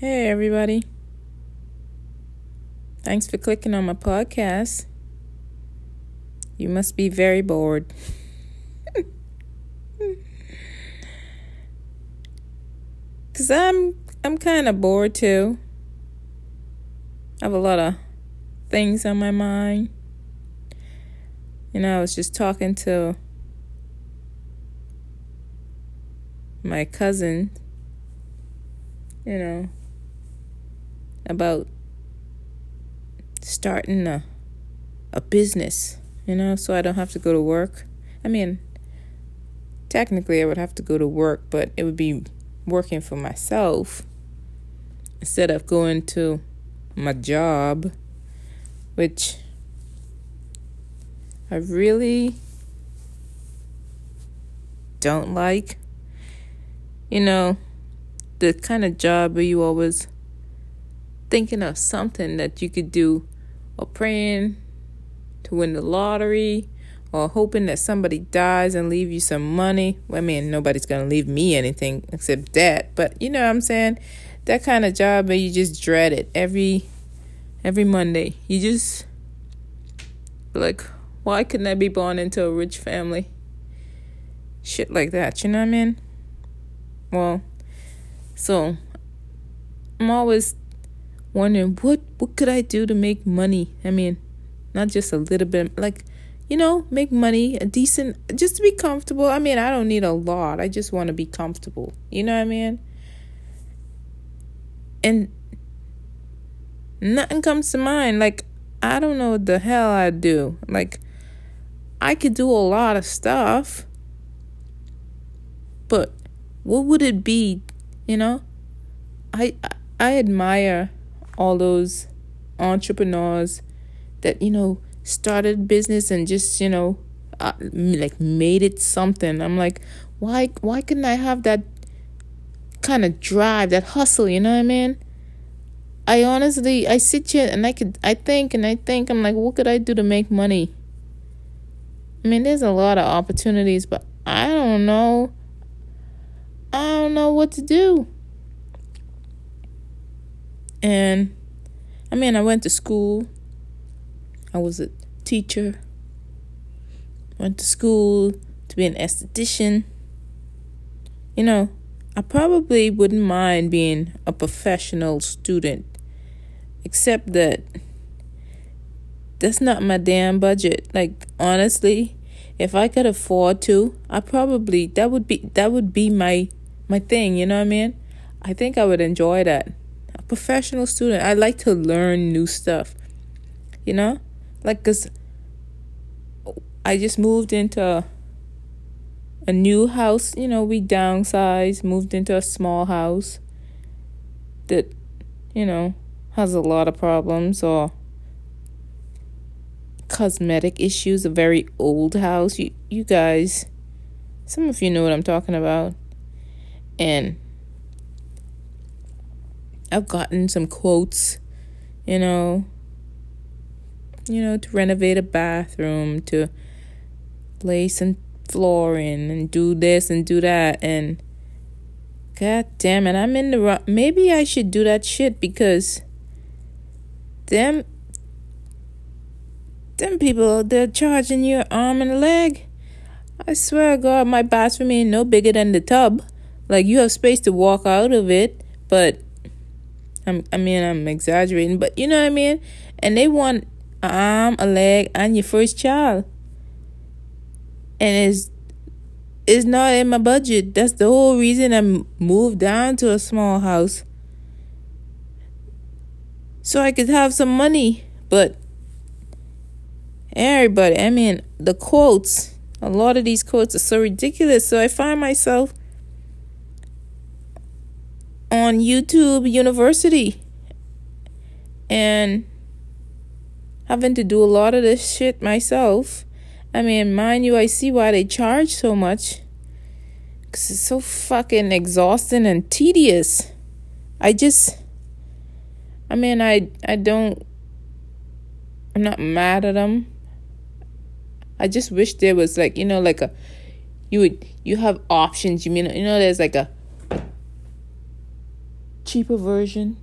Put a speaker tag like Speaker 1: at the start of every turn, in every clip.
Speaker 1: Hey, everybody. Thanks for clicking on my podcast. You must be very bored. Cuz I'm I'm kind of bored too. I have a lot of things on my mind. You know, I was just talking to my cousin, you know, about starting a a business, you know, so I don't have to go to work. I mean, technically I would have to go to work, but it would be working for myself instead of going to my job, which I really don't like. You know, the kind of job where you always thinking of something that you could do or praying to win the lottery or hoping that somebody dies and leave you some money. Well, I mean, nobody's going to leave me anything except that, but you know what I'm saying? That kind of job where you just dread it every every Monday. You just like, why couldn't I be born into a rich family? Shit like that, you know what I mean? Well, so I'm always wondering what what could I do to make money? I mean, not just a little bit, like you know, make money, a decent, just to be comfortable. I mean, I don't need a lot. I just want to be comfortable. You know what I mean? And nothing comes to mind. Like, I don't know what the hell I'd do. Like, I could do a lot of stuff, but what would it be? You know, I I admire all those entrepreneurs that you know started business and just you know uh, like made it something. I'm like, why why couldn't I have that kind of drive, that hustle? You know what I mean? I honestly I sit here and I could I think and I think I'm like, what could I do to make money? I mean, there's a lot of opportunities, but I don't know. I don't know what to do. And I mean, I went to school. I was a teacher. Went to school to be an esthetician. You know, I probably wouldn't mind being a professional student, except that that's not my damn budget. Like honestly, if I could afford to, I probably that would be that would be my my thing, you know what I mean? I think I would enjoy that. Professional student. I like to learn new stuff. You know? Like cuz I just moved into a new house, you know, we downsized, moved into a small house that you know, has a lot of problems or cosmetic issues, a very old house. You you guys some of you know what I'm talking about. And I've gotten some quotes, you know, you know, to renovate a bathroom, to lay some flooring and do this and do that and god damn it, I'm in the wrong maybe I should do that shit because them them people they're charging you arm and leg. I swear God, my bathroom ain't no bigger than the tub. Like you have space to walk out of it, but I'm, I mean, I'm exaggerating, but you know what I mean? And they want an arm, a leg, and your first child. And it's, it's not in my budget. That's the whole reason I moved down to a small house. So I could have some money. But everybody, I mean, the quotes, a lot of these quotes are so ridiculous. So I find myself on YouTube University and having to do a lot of this shit myself. I mean, mind you, I see why they charge so much. Because it's so fucking exhausting and tedious. I just. I mean, I, I don't. I'm not mad at them. I just wish there was like, you know, like a. You would. You have options. You mean, you know, there's like a cheaper version.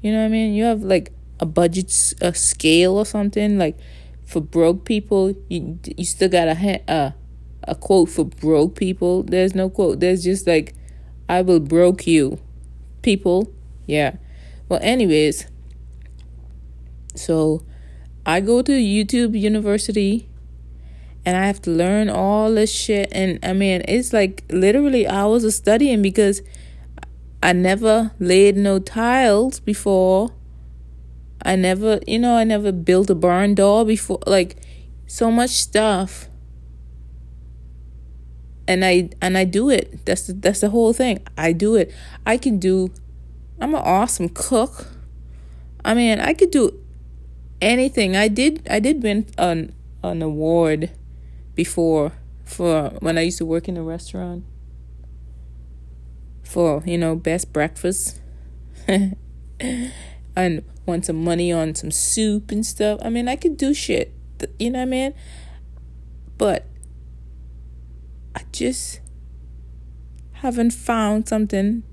Speaker 1: You know what I mean? You have like a budget a scale or something like for broke people. You you still got a a uh, a quote for broke people. There's no quote. There's just like I will broke you, people. Yeah. Well, anyways, so I go to YouTube University and I have to learn all this shit. And I mean, it's like literally hours of studying because I never laid no tiles before. I never, you know, I never built a barn door before. Like, so much stuff. And I and I do it. That's the, that's the whole thing. I do it. I can do. I'm an awesome cook. I mean, I could do anything. I did. I did win an an award before for when I used to work in a restaurant for, you know, best breakfast. and want some money on some soup and stuff. I mean, I could do shit. You know what I mean? But I just haven't found something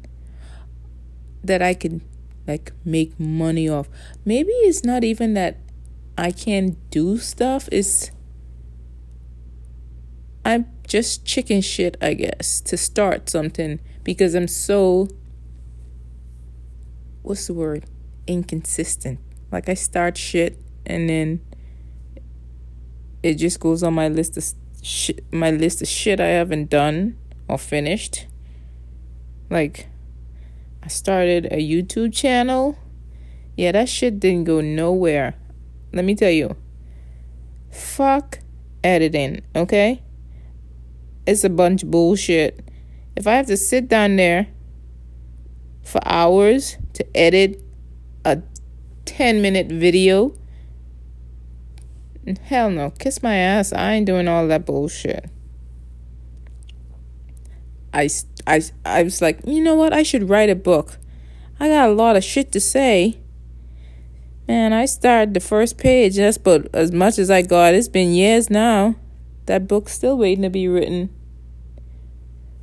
Speaker 1: that I can like make money off. Maybe it's not even that I can't do stuff. It's I'm just chicken shit, I guess, to start something because I'm so what's the word? Inconsistent. Like I start shit and then it just goes on my list of shit, my list of shit I haven't done or finished. Like I started a YouTube channel. Yeah, that shit didn't go nowhere. Let me tell you. Fuck editing, okay? It's a bunch of bullshit. If I have to sit down there for hours to edit a 10 minute video, hell no, kiss my ass. I ain't doing all that bullshit. I, I, I was like, you know what? I should write a book. I got a lot of shit to say. Man, I started the first page. That's but as much as I got. It's been years now. That book's still waiting to be written.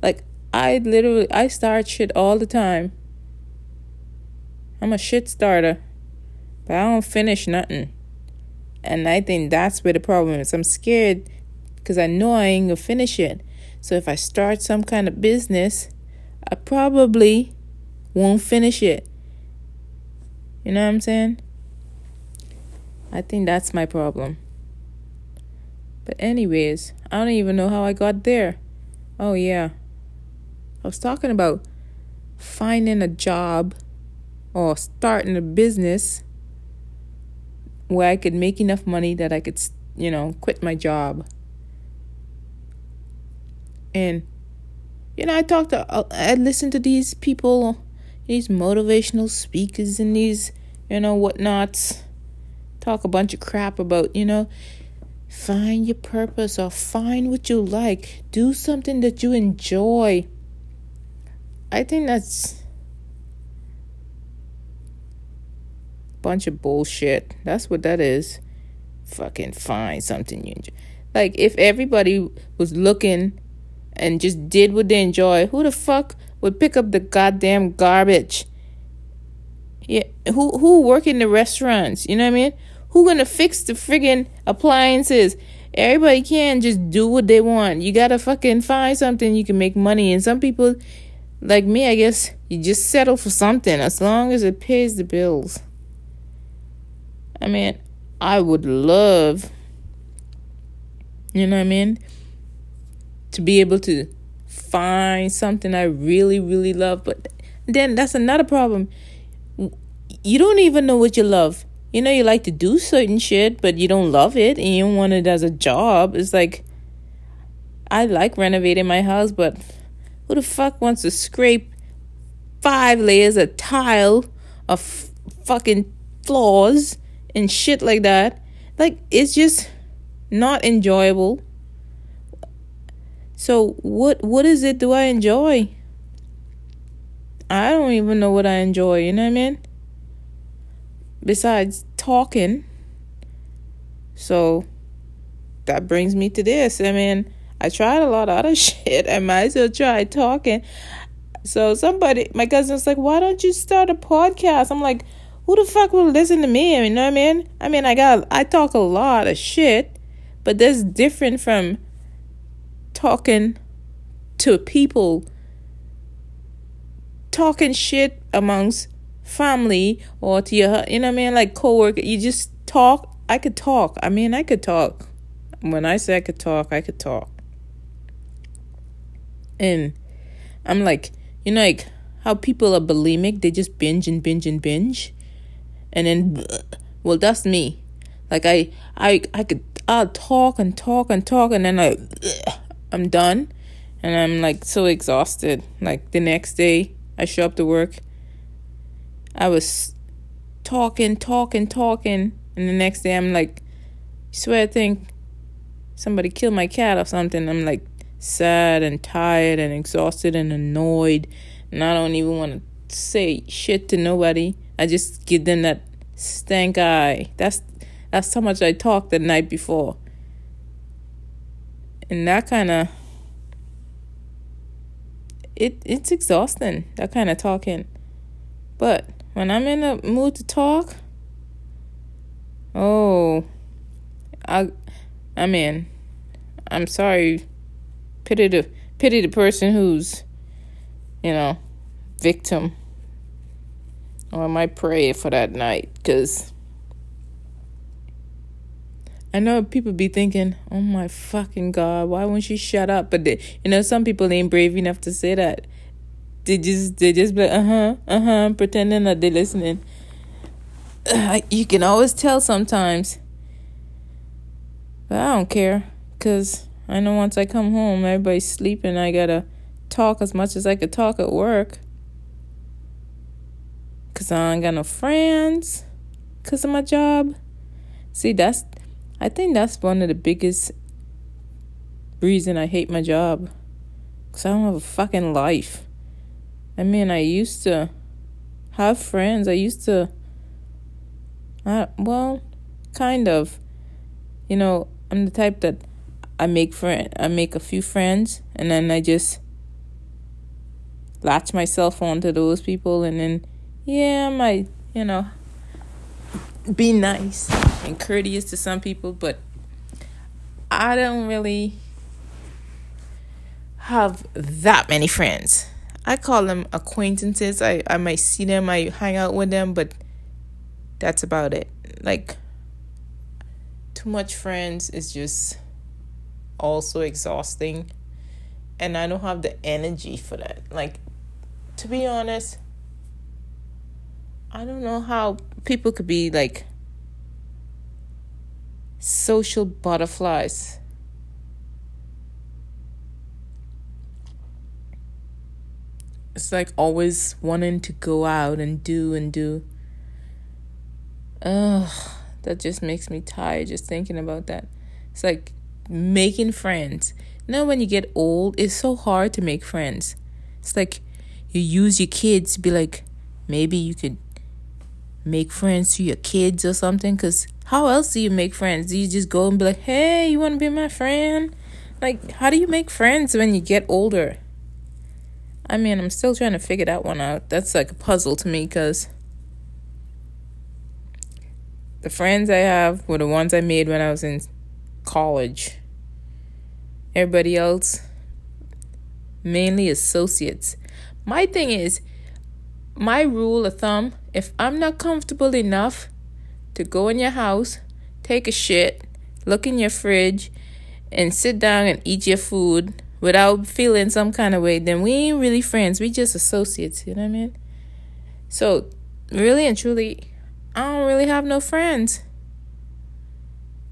Speaker 1: Like I literally I start shit all the time. I'm a shit starter. But I don't finish nothing. And I think that's where the problem is. I'm scared because I know I ain't gonna finish it. So if I start some kind of business, I probably won't finish it. You know what I'm saying? I think that's my problem. But, anyways, I don't even know how I got there. Oh, yeah. I was talking about finding a job or starting a business where I could make enough money that I could, you know, quit my job. And, you know, I talked to, uh, I listened to these people, these motivational speakers and these, you know, whatnots, talk a bunch of crap about, you know, find your purpose or find what you like, do something that you enjoy I think that's bunch of bullshit. That's what that is. Fucking find something you enjoy. Like if everybody was looking and just did what they enjoy, who the fuck would pick up the goddamn garbage? Yeah, who who work in the restaurants? You know what I mean? Who gonna fix the friggin' appliances? Everybody can just do what they want. You gotta fucking find something you can make money. And some people like me, I guess you just settle for something as long as it pays the bills. I mean, I would love, you know what I mean, to be able to find something I really, really love. But then that's another problem. You don't even know what you love. You know, you like to do certain shit, but you don't love it and you don't want it as a job. It's like, I like renovating my house, but who the fuck wants to scrape five layers of tile of fucking floors and shit like that? Like, it's just not enjoyable. So what what is it do I enjoy? I don't even know what I enjoy, you know what I mean? Besides talking. So that brings me to this. I mean, I tried a lot of other shit. I might as well try talking. So somebody, my cousin's like, why don't you start a podcast? I'm like, who the fuck will listen to me? I mean, you know what I mean? I mean, I got, I talk a lot of shit, but that's different from talking to people, talking shit amongst family or to your, you know what I mean? Like coworker, you just talk. I could talk. I mean, I could talk. When I say I could talk, I could talk. And I'm like, you know, like how people are bulimic, they just binge and binge and binge. And then, well, that's me. Like I, I, I could, I'll talk and talk and talk, and then I, I'm done, and I'm like so exhausted. Like the next day, I show up to work. I was talking, talking, talking, and the next day I'm like, swear I think somebody killed my cat or something. I'm like sad and tired and exhausted and annoyed, and I don't even want to say shit to nobody. I just give them that stank eye. That's that's how much I talked the night before. And that kind of it it's exhausting. That kind of talking. But when I'm in a mood to talk, oh, I I mean, I'm sorry. Pity the pity the person who's, you know, victim. Or I might pray for that night because I know people be thinking, "Oh my fucking god, why won't she shut up?" But they, you know, some people ain't brave enough to say that. They just they just be like, uh huh, uh huh, pretending that they're listening. you can always tell sometimes, but I don't care, cause I know once I come home, everybody's sleeping. I gotta talk as much as I could talk at work. Cause I ain't got no friends. Cause of my job. See, that's I think that's one of the biggest reason I hate my job. Cause I don't have a fucking life. I mean, I used to have friends. I used to, uh, well, kind of. You know, I'm the type that I make friend. I make a few friends, and then I just latch myself onto those people, and then yeah, I might, you know, be nice and courteous to some people, but I don't really have that many friends. I call them acquaintances. I, I might see them, I hang out with them, but that's about it. Like, too much friends is just also exhausting. And I don't have the energy for that. Like, to be honest, I don't know how people could be like social butterflies. It's like always wanting to go out and do and do. Ugh, that just makes me tired just thinking about that. It's like making friends. Now, when you get old, it's so hard to make friends. It's like you use your kids to be like, maybe you could make friends to your kids or something because how else do you make friends do you just go and be like hey you want to be my friend like how do you make friends when you get older i mean i'm still trying to figure that one out that's like a puzzle to me because the friends i have were the ones i made when i was in college everybody else mainly associates my thing is my rule of thumb if I'm not comfortable enough to go in your house, take a shit, look in your fridge, and sit down and eat your food without feeling some kind of way, then we ain't really friends. We just associates, you know what I mean? So, really and truly, I don't really have no friends.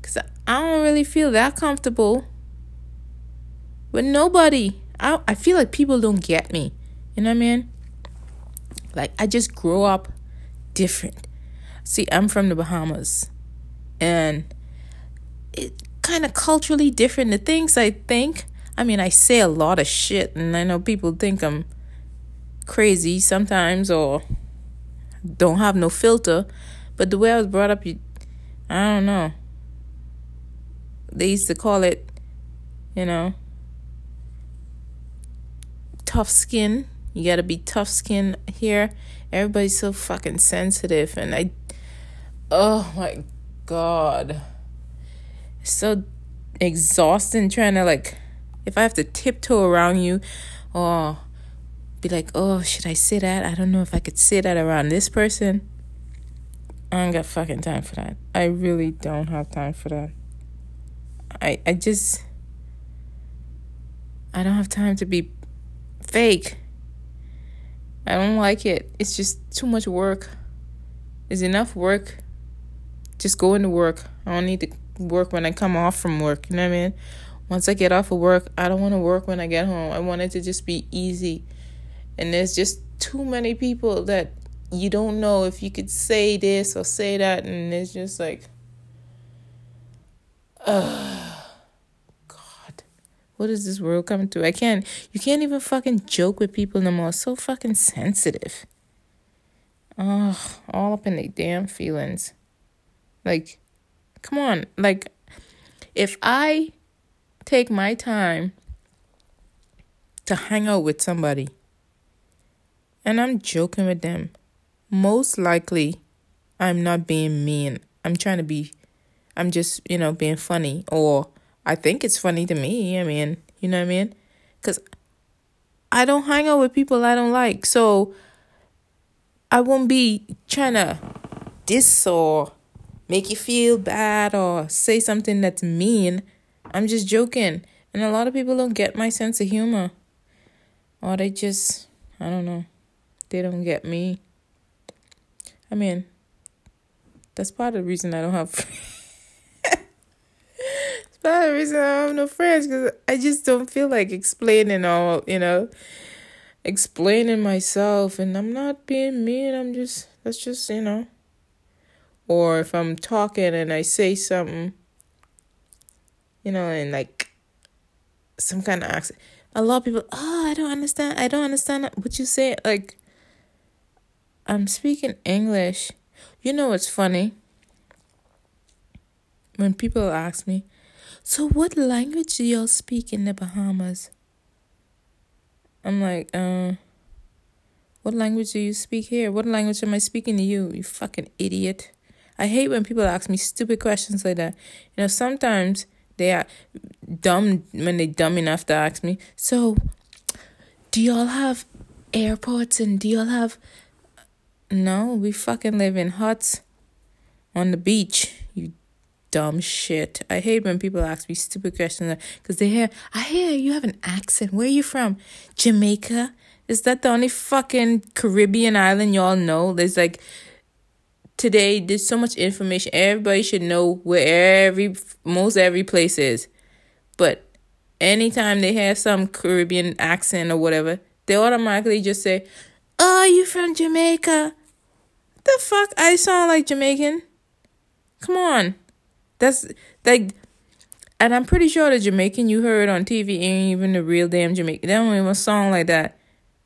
Speaker 1: Because I don't really feel that comfortable with nobody. I, I feel like people don't get me. You know what I mean? Like, I just grow up different. See, I'm from the Bahamas and it kind of culturally different. The things I think, I mean, I say a lot of shit and I know people think I'm crazy sometimes or don't have no filter, but the way I was brought up, you, I don't know. They used to call it, you know, tough skin. You gotta be tough skin here. Everybody's so fucking sensitive, and I, oh my god, so exhausting trying to like, if I have to tiptoe around you, or be like, oh, should I say that? I don't know if I could say that around this person. I don't got fucking time for that. I really don't have time for that. I I just I don't have time to be fake. I don't like it. It's just too much work. It's enough work. Just go into work. I don't need to work when I come off from work. You know what I mean? Once I get off of work, I don't want to work when I get home. I want it to just be easy. And there's just too many people that you don't know if you could say this or say that. And it's just like, ugh. What is this world coming to? I can't. You can't even fucking joke with people no more. So fucking sensitive. Oh, all up in their damn feelings. Like, come on. Like, if I take my time to hang out with somebody and I'm joking with them, most likely I'm not being mean. I'm trying to be, I'm just, you know, being funny or I think it's funny to me. I mean, you know what I mean? Because I don't hang out with people I don't like. So I won't be trying to diss or make you feel bad or say something that's mean. I'm just joking. And a lot of people don't get my sense of humor. Or they just, I don't know, they don't get me. I mean, that's part of the reason I don't have. That's the reason I have no friends because I just don't feel like explaining all, you know, explaining myself. And I'm not being mean. I'm just, that's just, you know. Or if I'm talking and I say something, you know, and like some kind of accent. A lot of people, oh, I don't understand. I don't understand what you say. Like, I'm speaking English. You know what's funny? When people ask me, so, what language do y'all speak in the Bahamas? I'm like, uh, what language do you speak here? What language am I speaking to you? You fucking idiot. I hate when people ask me stupid questions like that. You know, sometimes they are dumb when they dumb enough to ask me. So, do y'all have airports and do y'all have. No, we fucking live in huts on the beach, dumb shit. I hate when people ask me stupid questions because they hear, I hear you have an accent. Where are you from? Jamaica? Is that the only fucking Caribbean island y'all know? There's like, today, there's so much information. Everybody should know where every, most every place is. But anytime they have some Caribbean accent or whatever, they automatically just say, Oh, you from Jamaica? The fuck? I sound like Jamaican. Come on. That's like, and I'm pretty sure the Jamaican you heard on TV ain't even the real damn Jamaican. They don't even a song like that.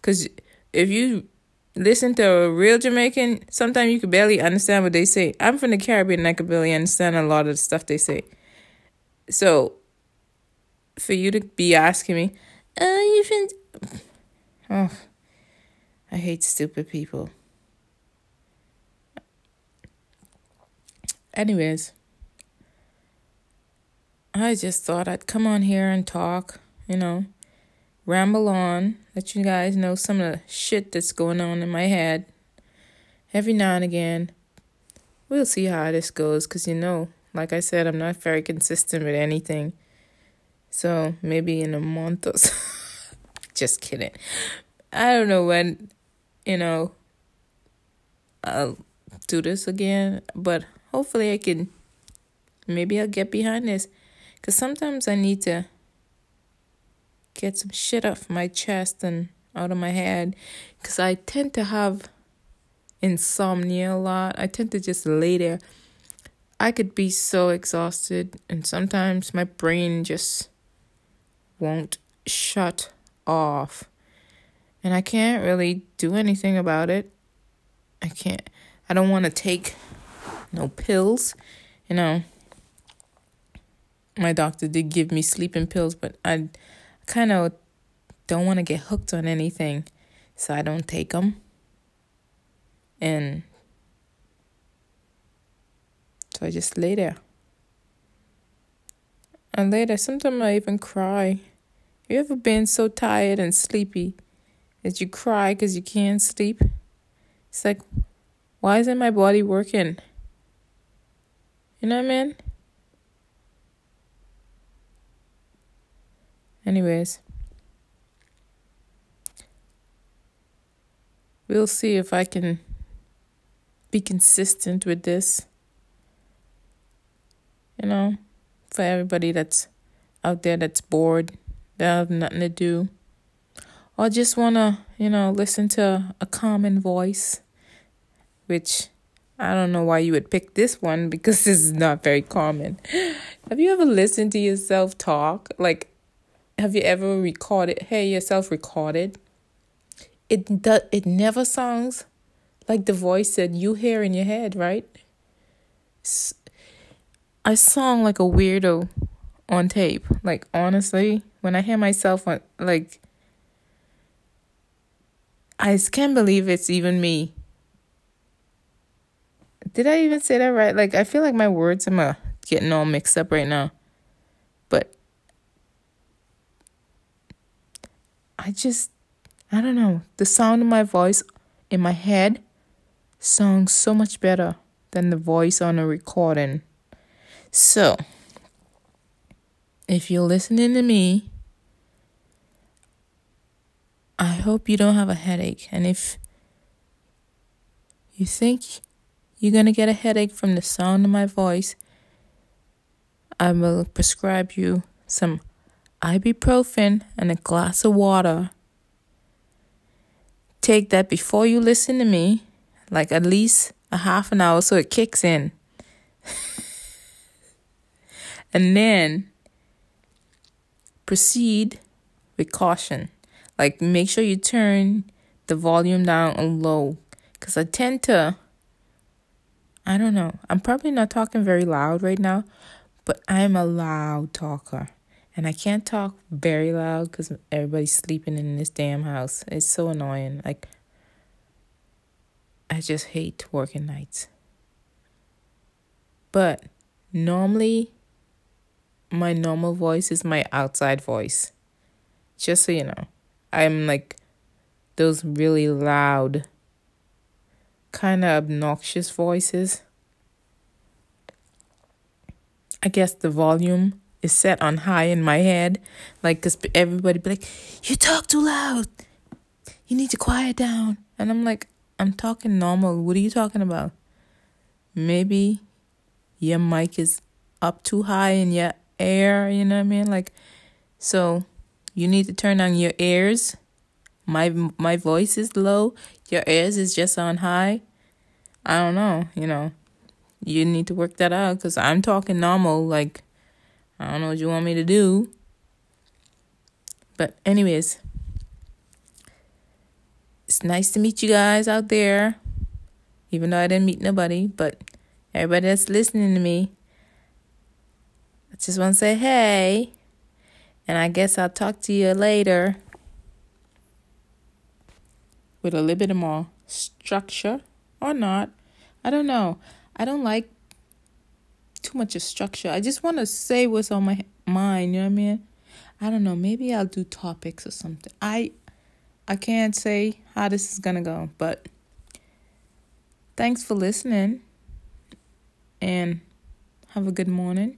Speaker 1: Cause if you listen to a real Jamaican, sometimes you could barely understand what they say. I'm from the Caribbean and I could barely understand a lot of the stuff they say. So, for you to be asking me, uh, you. Oh, I hate stupid people. Anyways. I just thought I'd come on here and talk, you know, ramble on, let you guys know some of the shit that's going on in my head every now and again. We'll see how this goes because, you know, like I said, I'm not very consistent with anything. So maybe in a month or so. just kidding. I don't know when, you know, I'll do this again, but hopefully I can. Maybe I'll get behind this. Because sometimes I need to get some shit off my chest and out of my head. Because I tend to have insomnia a lot. I tend to just lay there. I could be so exhausted, and sometimes my brain just won't shut off. And I can't really do anything about it. I can't, I don't want to take no pills, you know my doctor did give me sleeping pills, but I kind of don't want to get hooked on anything. So I don't take them. And so I just lay there. And later, sometimes I even cry. You ever been so tired and sleepy that you cry because you can't sleep? It's like, why isn't my body working? You know what I mean? Anyways, we'll see if I can be consistent with this. You know, for everybody that's out there that's bored, that have nothing to do, or just want to, you know, listen to a common voice, which I don't know why you would pick this one because this is not very common. Have you ever listened to yourself talk? Like, have you ever recorded, hear yourself recorded? It does, it never sounds like the voice that you hear in your head, right? I sound like a weirdo on tape. Like honestly, when I hear myself on like I can't believe it's even me. Did I even say that right? Like I feel like my words am getting all mixed up right now. But I just I don't know. The sound of my voice in my head sounds so much better than the voice on a recording. So, if you're listening to me, I hope you don't have a headache. And if you think you're going to get a headache from the sound of my voice, I will prescribe you some ibuprofen and a glass of water. Take that before you listen to me, like at least a half an hour so it kicks in. and then proceed with caution. Like make sure you turn the volume down on low cuz I tend to I don't know. I'm probably not talking very loud right now, but I'm a loud talker. And I can't talk very loud cuz everybody's sleeping in this damn house. It's so annoying. Like I just hate working nights. But normally my normal voice is my outside voice. Just so you know, I'm like those really loud, kind of obnoxious voices. I guess the volume is set on high in my head, like because everybody be like, "You talk too loud. You need to quiet down." And I'm like, "I'm talking normal. What are you talking about?" Maybe your mic is up too high in your air, you know what I mean? Like so you need to turn on your ears. My my voice is low, your ears is just on high. I don't know, you know. You need to work that out cuz I'm talking normal like I don't know what you want me to do. But anyways, it's nice to meet you guys out there. Even though I didn't meet nobody, but everybody that's listening to me, I just want to say hey. And I guess I'll talk to you later with a little bit more structure or not. I don't know. I don't like too much of structure. I just want to say what's on my mind, you know what I mean? I don't know. Maybe I'll do topics or something. I I can't say how this is going to go, but thanks for listening and have a good morning.